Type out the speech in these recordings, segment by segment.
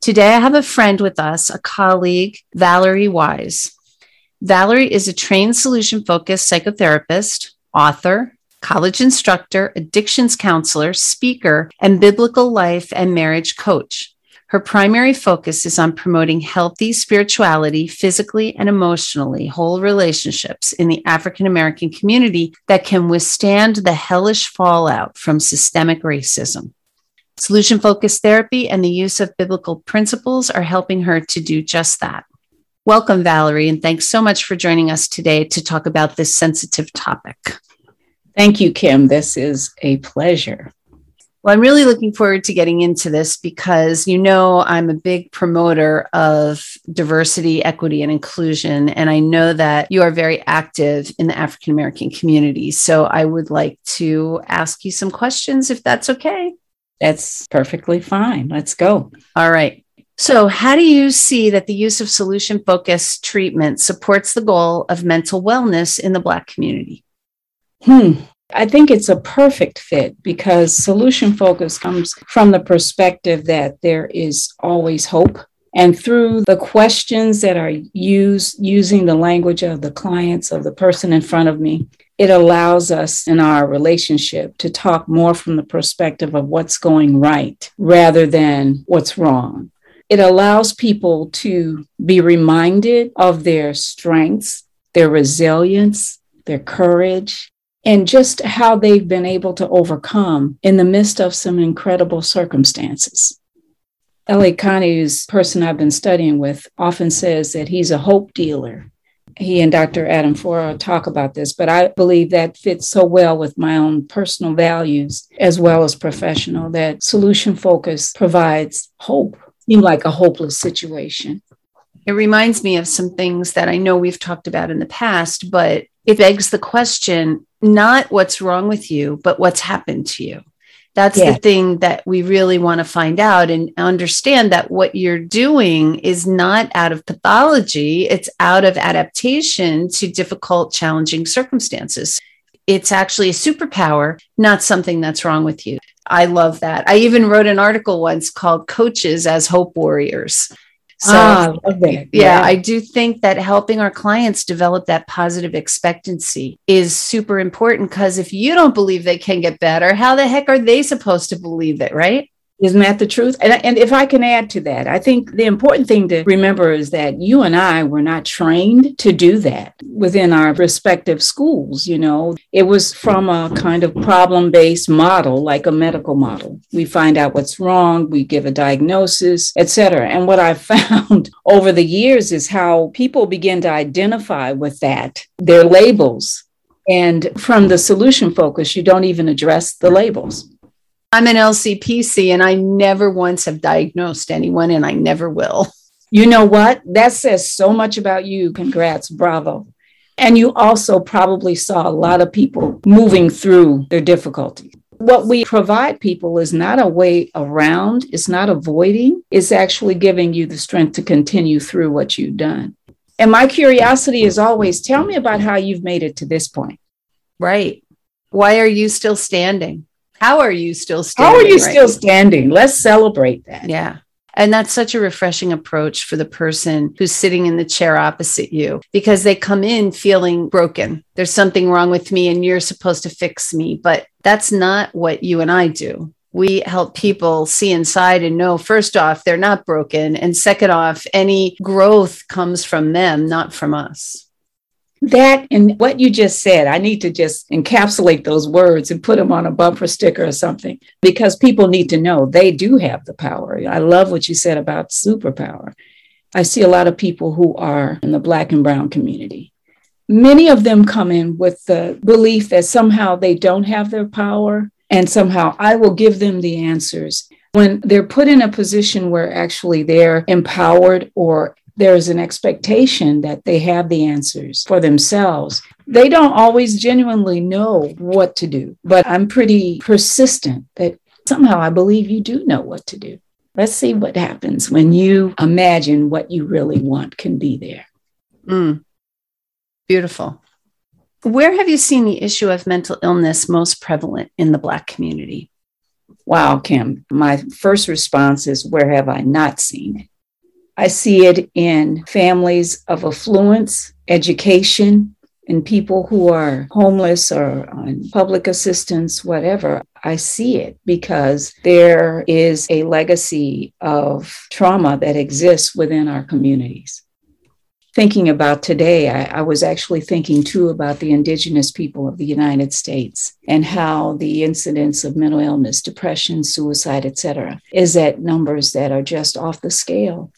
Today, I have a friend with us, a colleague, Valerie Wise. Valerie is a trained solution focused psychotherapist, author, college instructor, addictions counselor, speaker, and biblical life and marriage coach. Her primary focus is on promoting healthy spirituality, physically and emotionally, whole relationships in the African American community that can withstand the hellish fallout from systemic racism. Solution focused therapy and the use of biblical principles are helping her to do just that. Welcome, Valerie, and thanks so much for joining us today to talk about this sensitive topic. Thank you, Kim. This is a pleasure. Well, I'm really looking forward to getting into this because you know I'm a big promoter of diversity, equity, and inclusion. And I know that you are very active in the African American community. So I would like to ask you some questions if that's okay. That's perfectly fine. Let's go. All right. So, how do you see that the use of solution focused treatment supports the goal of mental wellness in the Black community? Hmm. I think it's a perfect fit because solution focus comes from the perspective that there is always hope. And through the questions that are used using the language of the clients, of the person in front of me, it allows us in our relationship to talk more from the perspective of what's going right rather than what's wrong. It allows people to be reminded of their strengths, their resilience, their courage, and just how they've been able to overcome in the midst of some incredible circumstances. Elliott Connie, who's person I've been studying with, often says that he's a hope dealer he and Dr. Adam Froerer talk about this, but I believe that fits so well with my own personal values as well as professional that solution focus provides hope, seem like a hopeless situation. It reminds me of some things that I know we've talked about in the past, but it begs the question not what's wrong with you, but what's happened to you. That's yeah. the thing that we really want to find out and understand that what you're doing is not out of pathology, it's out of adaptation to difficult, challenging circumstances. It's actually a superpower, not something that's wrong with you. I love that. I even wrote an article once called Coaches as Hope Warriors so, ah, yeah, yeah, I do think that helping our clients develop that positive expectancy is super important because if you don't believe they can get better, how the heck are they supposed to believe it, right? Isn't that the truth? And, and if I can add to that, I think the important thing to remember is that you and I were not trained to do that within our respective schools. You know, it was from a kind of problem based model, like a medical model. We find out what's wrong, we give a diagnosis, etc. And what I've found over the years is how people begin to identify with that, their labels. And from the solution focus, you don't even address the labels I'm an LCPC and I never once have diagnosed anyone and I never will. You know what? That says so much about you. Congrats. Bravo. And you also probably saw a lot of people moving through their difficulties. What we provide people is not a way around, it's not avoiding, it's actually giving you the strength to continue through what you've done. And my curiosity is always tell me about how you've made it to this point. Right. Why are you still standing? How are you still standing? How are you right? still standing? Let's celebrate that. Yeah. And that's such a refreshing approach for the person who's sitting in the chair opposite you because they come in feeling broken. There's something wrong with me and you're supposed to fix me. But that's not what you and I do. We help people see inside and know, first off, they're not broken. And second off, any growth comes from them, not from us. That and what you just said, I need to just encapsulate those words and put them on a bumper sticker or something because people need to know they do have the power. I love what you said about superpower. I see a lot of people who are in the Black and Brown community. Many of them come in with the belief that somehow they don't have their power and somehow I will give them the answers. When they're put in a position where actually they're empowered or there's an expectation that they have the answers for themselves. They don't always genuinely know what to do, but I'm pretty persistent that somehow I believe you do know what to do. Let's see what happens when you imagine what you really want can be there. Mm. Beautiful. Where have you seen the issue of mental illness most prevalent in the Black community? Wow, Kim, my first response is where have I not seen it? I see it in families of affluence, education, and people who are homeless or on public assistance, whatever. I see it because there is a legacy of trauma that exists within our communities thinking about today, I, I, was actually thinking too about the indigenous people of the United States and how the incidence of mental illness, depression, suicide, etc., is at numbers that are just off the scale.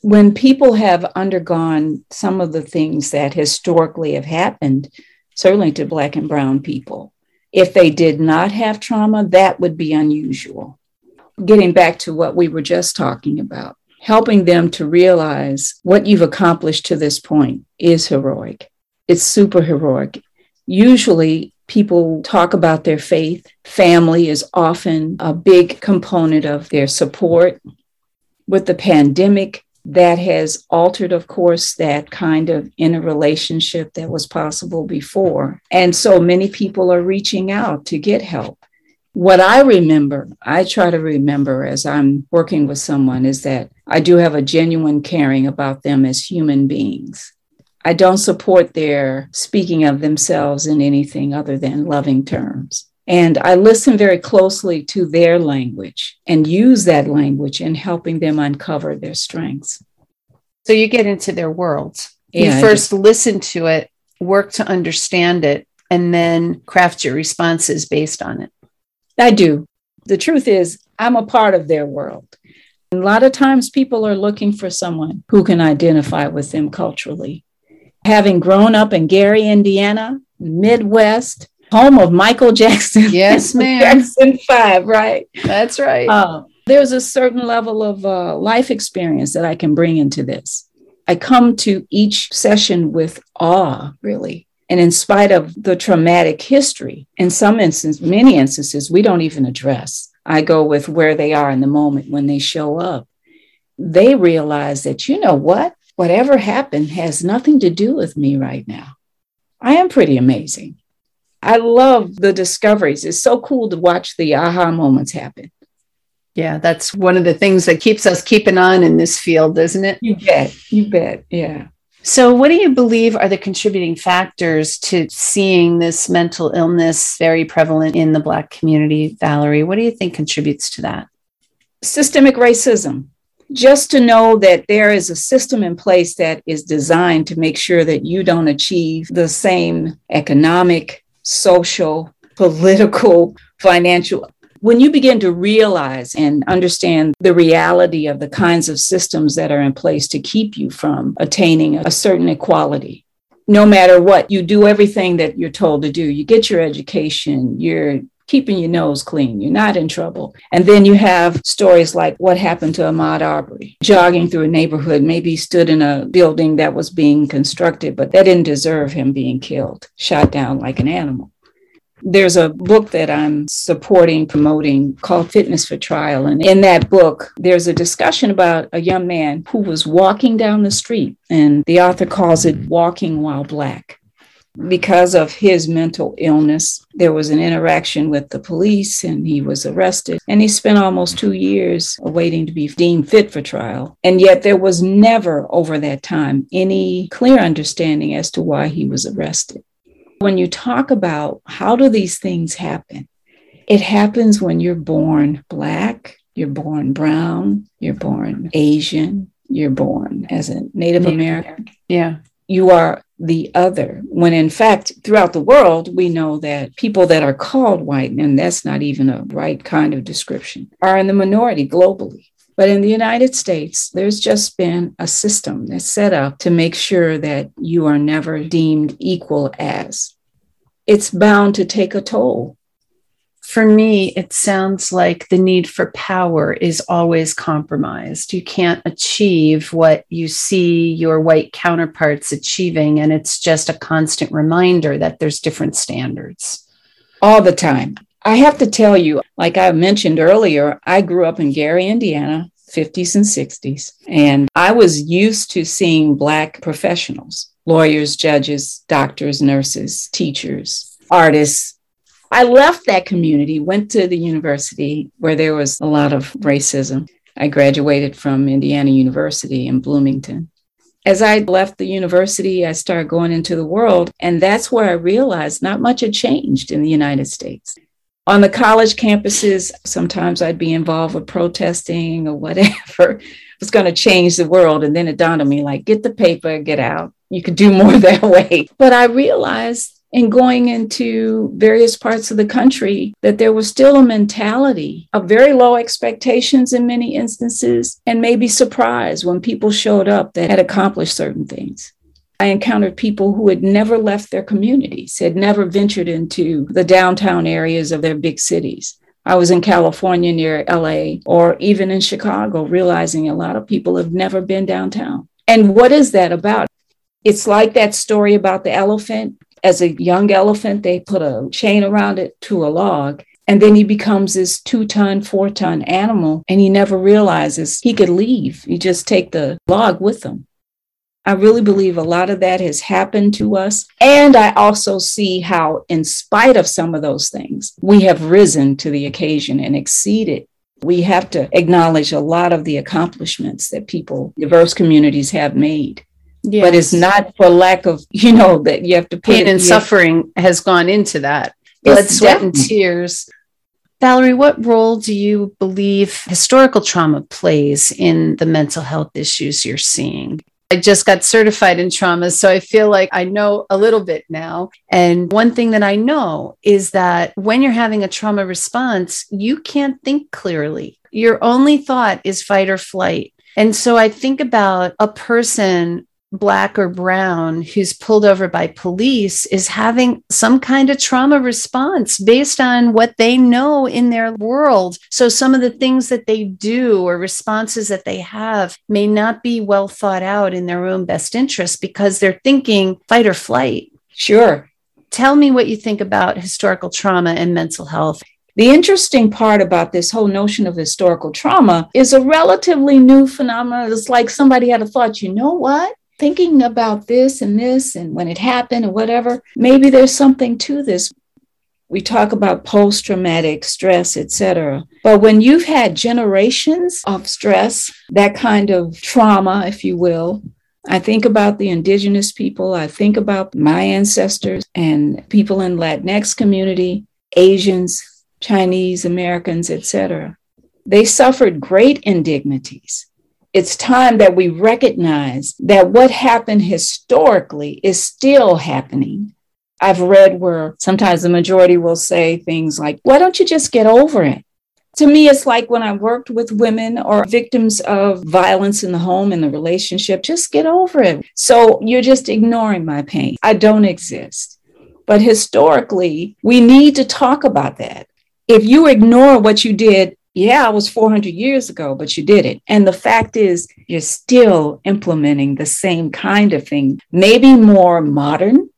When people have undergone some of the things that historically have happened, certainly to Black and Brown people, if they did not have trauma, that would be unusual. Getting back to what we were just talking about, helping them to realize what you've accomplished to this point is heroic. It's super heroic. Usually, people talk about their faith. Family is often a big component of their support. With the pandemic, that has altered, of course, that kind of inner relationship that was possible before. And so many people are reaching out to get help. What I remember, I try to remember as I'm working with someone, is that I do have a genuine caring about them as human beings. I don't support their speaking of themselves in anything other than loving terms. And I listen very closely to their language and use that language in helping them uncover their strengths. So you get into their worlds. Yeah, you first listen to it, work to understand it, and then craft your responses based on it. I do. The truth is, I'm a part of their world. A lot of times people are looking for someone who can identify with them culturally. Having grown up in Gary, Indiana, Midwest, home of Michael Jackson. Yes, ma'am. Jackson 5, right? That's right. Uh, there's a certain level of uh, life experience that I can bring into this. I come to each session with awe, really. And in spite of the traumatic history, in some instances, many instances, we don't even address. I go with where they are in the moment when they show up. They realize that, you know what? Whatever happened has nothing to do with me right now. I am pretty amazing. I love the discoveries. It's so cool to watch the aha moments happen. Yeah, that's one of the things that keeps us keeping on in this field, isn't it? You bet. You bet. Yeah. So, what do you believe are the contributing factors to seeing this mental illness very prevalent in the Black community, Valerie? What do you think contributes to that? Systemic racism. Just to know that there is a system in place that is designed to make sure that you don't achieve the same economic, social, political, financial when you begin to realize and understand the reality of the kinds of systems that are in place to keep you from attaining a certain equality, no matter what, you do everything that you're told to do. You get your education, you're keeping your nose clean, you're not in trouble. And then you have stories like what happened to Ahmaud Arbery, jogging through a neighborhood, maybe stood in a building that was being constructed, but that didn't deserve him being killed, shot down like an animal. There's a book that I'm supporting, promoting called Fitness for Trial. And in that book, there's a discussion about a young man who was walking down the street, and the author calls it walking while black. Because of his mental illness, there was an interaction with the police and he was arrested. And he spent almost two years awaiting to be deemed fit for trial. And yet, there was never over that time any clear understanding as to why he was arrested. When you talk about how do these things happen, it happens when you're born Black, you're born brown, you're born Asian, you're born as a Native, Native American. Yeah. You are the other. When in fact, throughout the world, we know that people that are called white, and that's not even a right kind of description, are in the minority globally. But in the United States, there's just been a system that's set up to make sure that you are never deemed equal as. It's bound to take a toll. For me, it sounds like the need for power is always compromised. You can't achieve what you see your white counterparts achieving, and it's just a constant reminder that there's different standards. All the time. I have to tell you, like I mentioned earlier, I grew up in Gary, Indiana, 50s and 60s, and I was used to seeing Black professionals lawyers, judges, doctors, nurses, teachers, artists. I left that community, went to the university where there was a lot of racism. I graduated from Indiana University in Bloomington. As I left the university, I started going into the world, and that's where I realized not much had changed in the United States. On the college campuses, sometimes I'd be involved with protesting or whatever. was going to change the world. And then it dawned on me like, get the paper, get out. You could do more that way. But I realized in going into various parts of the country that there was still a mentality of very low expectations in many instances and maybe surprise when people showed up that had accomplished certain things. I encountered people who had never left their communities, had never ventured into the downtown areas of their big cities. I was in California near LA or even in Chicago, realizing a lot of people have never been downtown. And what is that about? It's like that story about the elephant. As a young elephant, they put a chain around it to a log. And then he becomes this two ton, four ton animal, and he never realizes he could leave. You just take the log with him. I really believe a lot of that has happened to us. And I also see how, in spite of some of those things, we have risen to the occasion and exceeded. We have to acknowledge a lot of the accomplishments that people, diverse communities have made. Yes. But it's not for lack of, you know, that you have to pain and suffering has gone into that. Blood, sweat, and tears. Valerie, what role do you believe historical trauma plays in the mental health issues you're seeing? I just got certified in trauma, so I feel like I know a little bit now. And one thing that I know is that when you're having a trauma response, you can't think clearly. Your only thought is fight or flight. And so I think about a person black or brown who's pulled over by police is having some kind of trauma response based on what they know in their world. So some of the things that they do or responses that they have may not be well thought out in their own best interest because they're thinking fight or flight. Sure. Tell me what you think about historical trauma and mental health. The interesting part about this whole notion of historical trauma is a relatively new phenomenon. It's like somebody had a thought, you know what? Thinking about this and this and when it happened and whatever, maybe there's something to this. We talk about post traumatic stress, etc. But when you've had generations of stress, that kind of trauma, if you will, I think about the indigenous people, I think about my ancestors and people in Latinx community, Asians, Chinese Americans, etc. They suffered great indignities it's time that we recognize that what happened historically is still happening. I've read where sometimes the majority will say things like, why don't you just get over it? To me, it's like when I worked with women or victims of violence in the home and the relationship, just get over it. So you're just ignoring my pain. I don't exist. But historically, we need to talk about that. If you ignore what you did yeah, it was 400 years ago, but you did it. And the fact is, you're still implementing the same kind of thing, maybe more modern.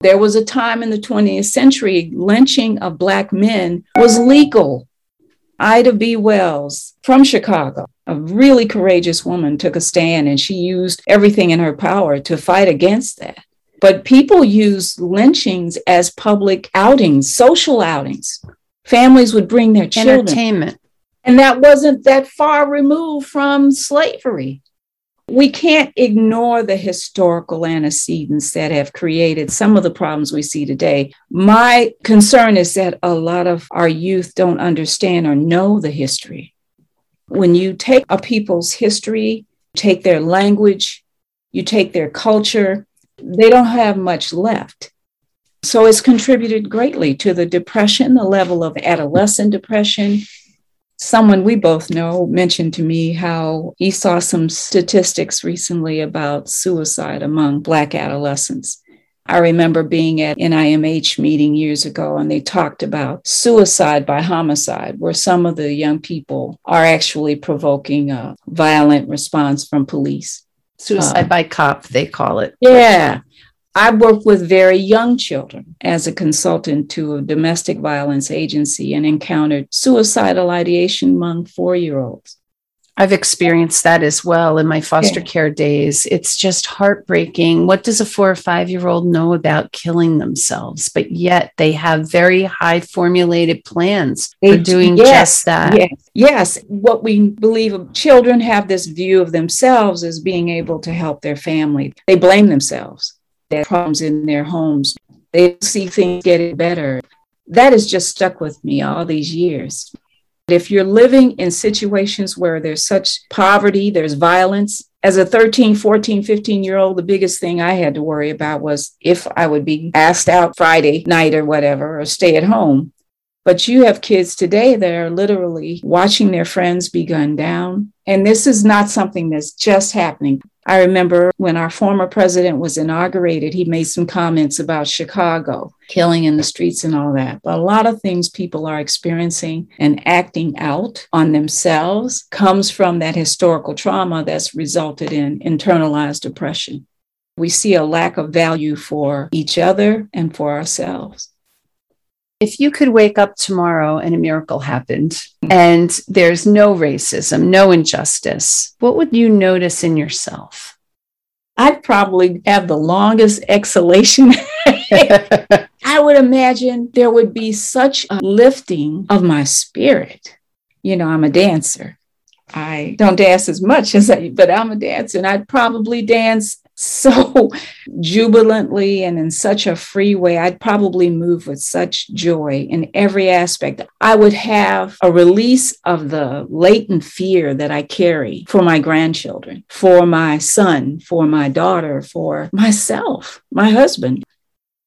There was a time in the 20th century, lynching of Black men was legal. Ida B. Wells from Chicago, a really courageous woman, took a stand and she used everything in her power to fight against that. But people use lynchings as public outings, social outings. Families would bring their children. Entertainment. And that wasn't that far removed from slavery. We can't ignore the historical antecedents that have created some of the problems we see today. My concern is that a lot of our youth don't understand or know the history. When you take a people's history, take their language, you take their culture, they don't have much left. So it's contributed greatly to the depression, the level of adolescent depression, someone we both know mentioned to me how he saw some statistics recently about suicide among Black adolescents. I remember being at NIMH meeting years ago and they talked about suicide by homicide, where some of the young people are actually provoking a violent response from police. Suicide uh, by cop, they call it. Yeah. I work with very young children as a consultant to a domestic violence agency and encountered suicidal ideation among four year olds. I've experienced that as well in my foster yeah. care days. It's just heartbreaking. What does a four or five year old know about killing themselves? But yet they have very high formulated plans for doing yes, just that. Yes. yes. What we believe children have this view of themselves as being able to help their family. They blame themselves, their problems in their homes. They see things getting better. That has just stuck with me all these years. If you're living in situations where there's such poverty, there's violence, as a 13, 14, 15 year old, the biggest thing I had to worry about was if I would be asked out Friday night or whatever, or stay at home. But you have kids today that are literally watching their friends be gunned down. And this is not something that's just happening. I remember when our former president was inaugurated, he made some comments about Chicago, killing in the streets and all that. But a lot of things people are experiencing and acting out on themselves comes from that historical trauma that's resulted in internalized depression. We see a lack of value for each other and for ourselves if you could wake up tomorrow and a miracle happened hmm. and there's no racism, no injustice, what would you notice in yourself? I'd probably have the longest exhalation. I would imagine there would be such a lifting of my spirit. You know, I'm a dancer. I don't dance as much as I, but I'm a dancer, and I'd probably dance so jubilantly and in such a free way. I'd probably move with such joy in every aspect. I would have a release of the latent fear that I carry for my grandchildren, for my son, for my daughter, for myself, my husband.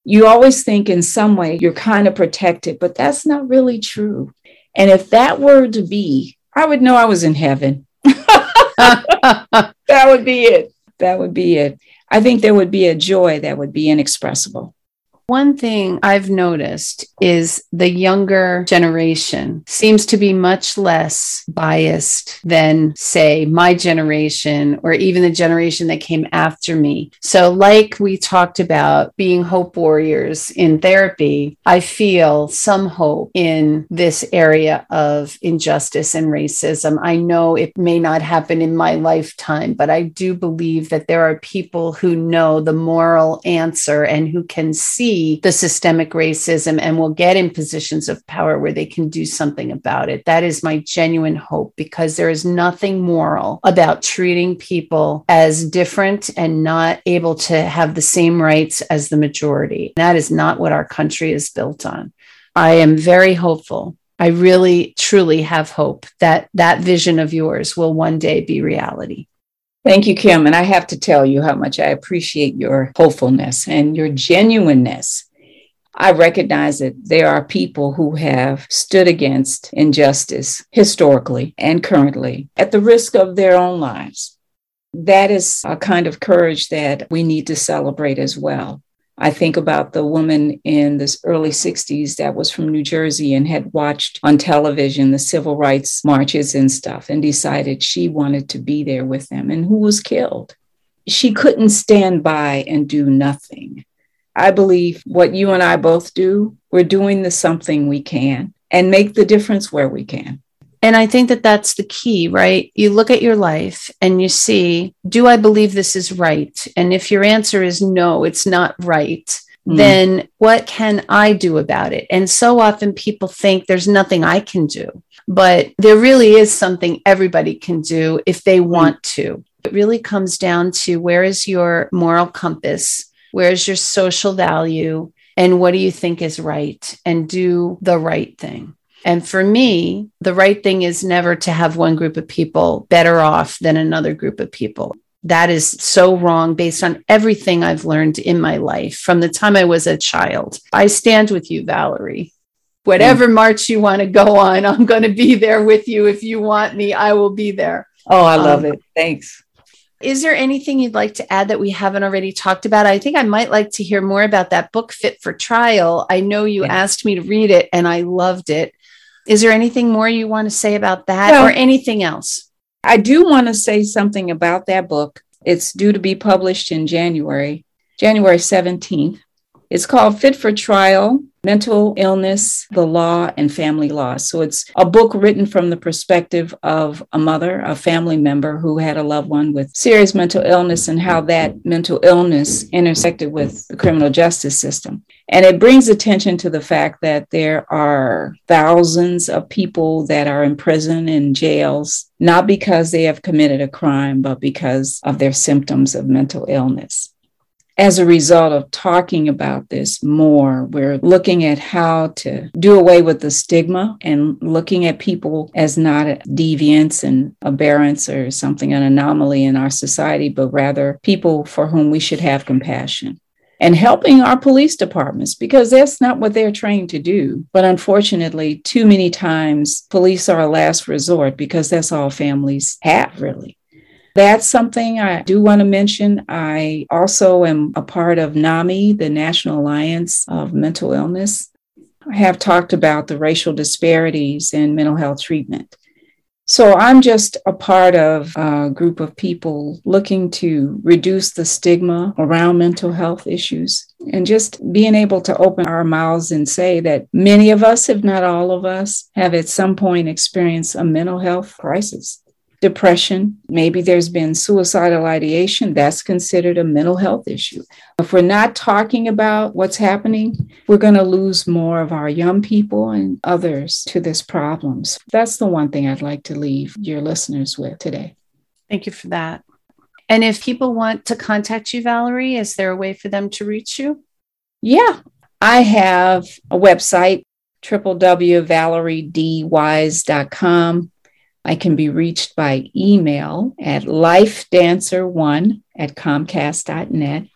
You always think in some way you're kind of protected, but that's not really true. And if that were to be, I would know I was in heaven. that would be it that would be it. I think there would be a joy that would be inexpressible. One thing I've noticed is the younger generation seems to be much less biased than, say, my generation or even the generation that came after me. So, like we talked about being hope warriors in therapy, I feel some hope in this area of injustice and racism. I know it may not happen in my lifetime, but I do believe that there are people who know the moral answer and who can see see the systemic racism and will get in positions of power where they can do something about it. That is my genuine hope because there is nothing moral about treating people as different and not able to have the same rights as the majority. That is not what our country is built on. I am very hopeful I really, truly have hope that that vision of yours will one day be reality. Thank you, Kim. And I have to tell you how much I appreciate your hopefulness and your genuineness. I recognize that there are people who have stood against injustice historically and currently at the risk of their own lives. That is a kind of courage that we need to celebrate as well. I think about the woman in the early 60s that was from New Jersey and had watched on television the civil rights marches and stuff and decided she wanted to be there with them and who was killed. She couldn't stand by and do nothing. I believe what you and I both do, we're doing the something we can and make the difference where we can. And I think that that's the key, right? You look at your life and you see, do I believe this is right? And if your answer is no, it's not right, mm. then what can I do about it? And so often people think there's nothing I can do, but there really is something everybody can do if they mm. want to. It really comes down to where is your moral compass? Where is your social value? And what do you think is right? And do the right thing. And for me, the right thing is never to have one group of people better off than another group of people. That is so wrong based on everything I've learned in my life from the time I was a child. I stand with you, Valerie. Whatever mm. march you want to go on, I'm going to be there with you. If you want me, I will be there. Oh, I love um, it. Thanks. Is there anything you'd like to add that we haven't already talked about? I think I might like to hear more about that book, Fit for Trial. I know you yeah. asked me to read it and I loved it. Is there anything more you want to say about that or anything else? I do want to say something about that book. It's due to be published in January, January 17th. It's called Fit for Trial Mental Illness, the Law, and Family Law. So it's a book written from the perspective of a mother, a family member who had a loved one with serious mental illness and how that mental illness intersected with the criminal justice system. And it brings attention to the fact that there are thousands of people that are in prison and jails, not because they have committed a crime, but because of their symptoms of mental illness as a result of talking about this more, we're looking at how to do away with the stigma and looking at people as not deviants and aberrants or something, an anomaly in our society, but rather people for whom we should have compassion. And helping our police departments because that's not what they're trained to do. But unfortunately, too many times police are a last resort because that's all families have, really. That's something I do want to mention. I also am a part of NAMI, the National Alliance of Mental Illness. I have talked about the racial disparities in mental health treatment. So I'm just a part of a group of people looking to reduce the stigma around mental health issues and just being able to open our mouths and say that many of us, if not all of us, have at some point experienced a mental health crisis depression, maybe there's been suicidal ideation, that's considered a mental health issue. If we're not talking about what's happening, we're going to lose more of our young people and others to this problems. That's the one thing I'd like to leave your listeners with today. Thank you for that. And if people want to contact you, Valerie, is there a way for them to reach you? Yeah, I have a website, www.valeriedwise.com. I can be reached by email at lifedancer1 at comcast.net.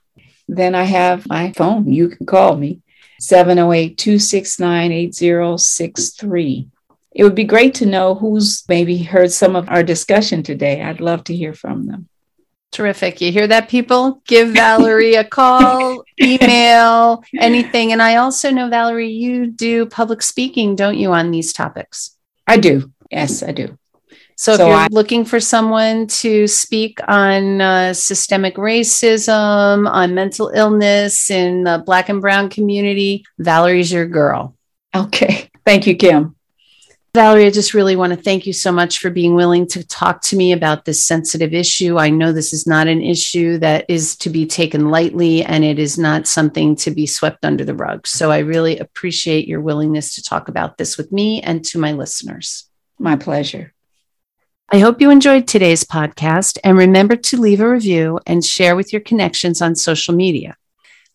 Then I have my phone. You can call me 708 269 8063. It would be great to know who's maybe heard some of our discussion today. I'd love to hear from them. Terrific. You hear that, people? Give Valerie a call, email, anything. And I also know, Valerie, you do public speaking, don't you, on these topics? I do. Yes, I do. So, so if you're I, looking for someone to speak on uh, systemic racism, on mental illness in the Black and Brown community, Valerie's your girl. Okay. Thank you, Kim. Valerie, I just really want to thank you so much for being willing to talk to me about this sensitive issue. I know this is not an issue that is to be taken lightly, and it is not something to be swept under the rug. So I really appreciate your willingness to talk about this with me and to my listeners. My pleasure. I hope you enjoyed today's podcast and remember to leave a review and share with your connections on social media.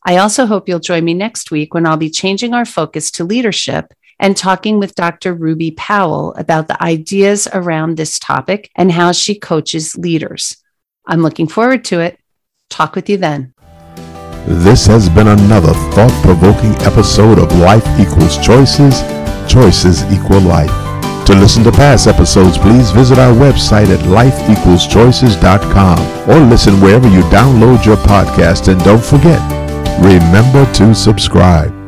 I also hope you'll join me next week when I'll be changing our focus to leadership and talking with Dr. Ruby Powell about the ideas around this topic and how she coaches leaders. I'm looking forward to it. Talk with you then. This has been another thought provoking episode of Life Equals Choices, Choices Equal Life. To listen to past episodes, please visit our website at lifeequalschoices.com or listen wherever you download your podcast. And don't forget, remember to subscribe.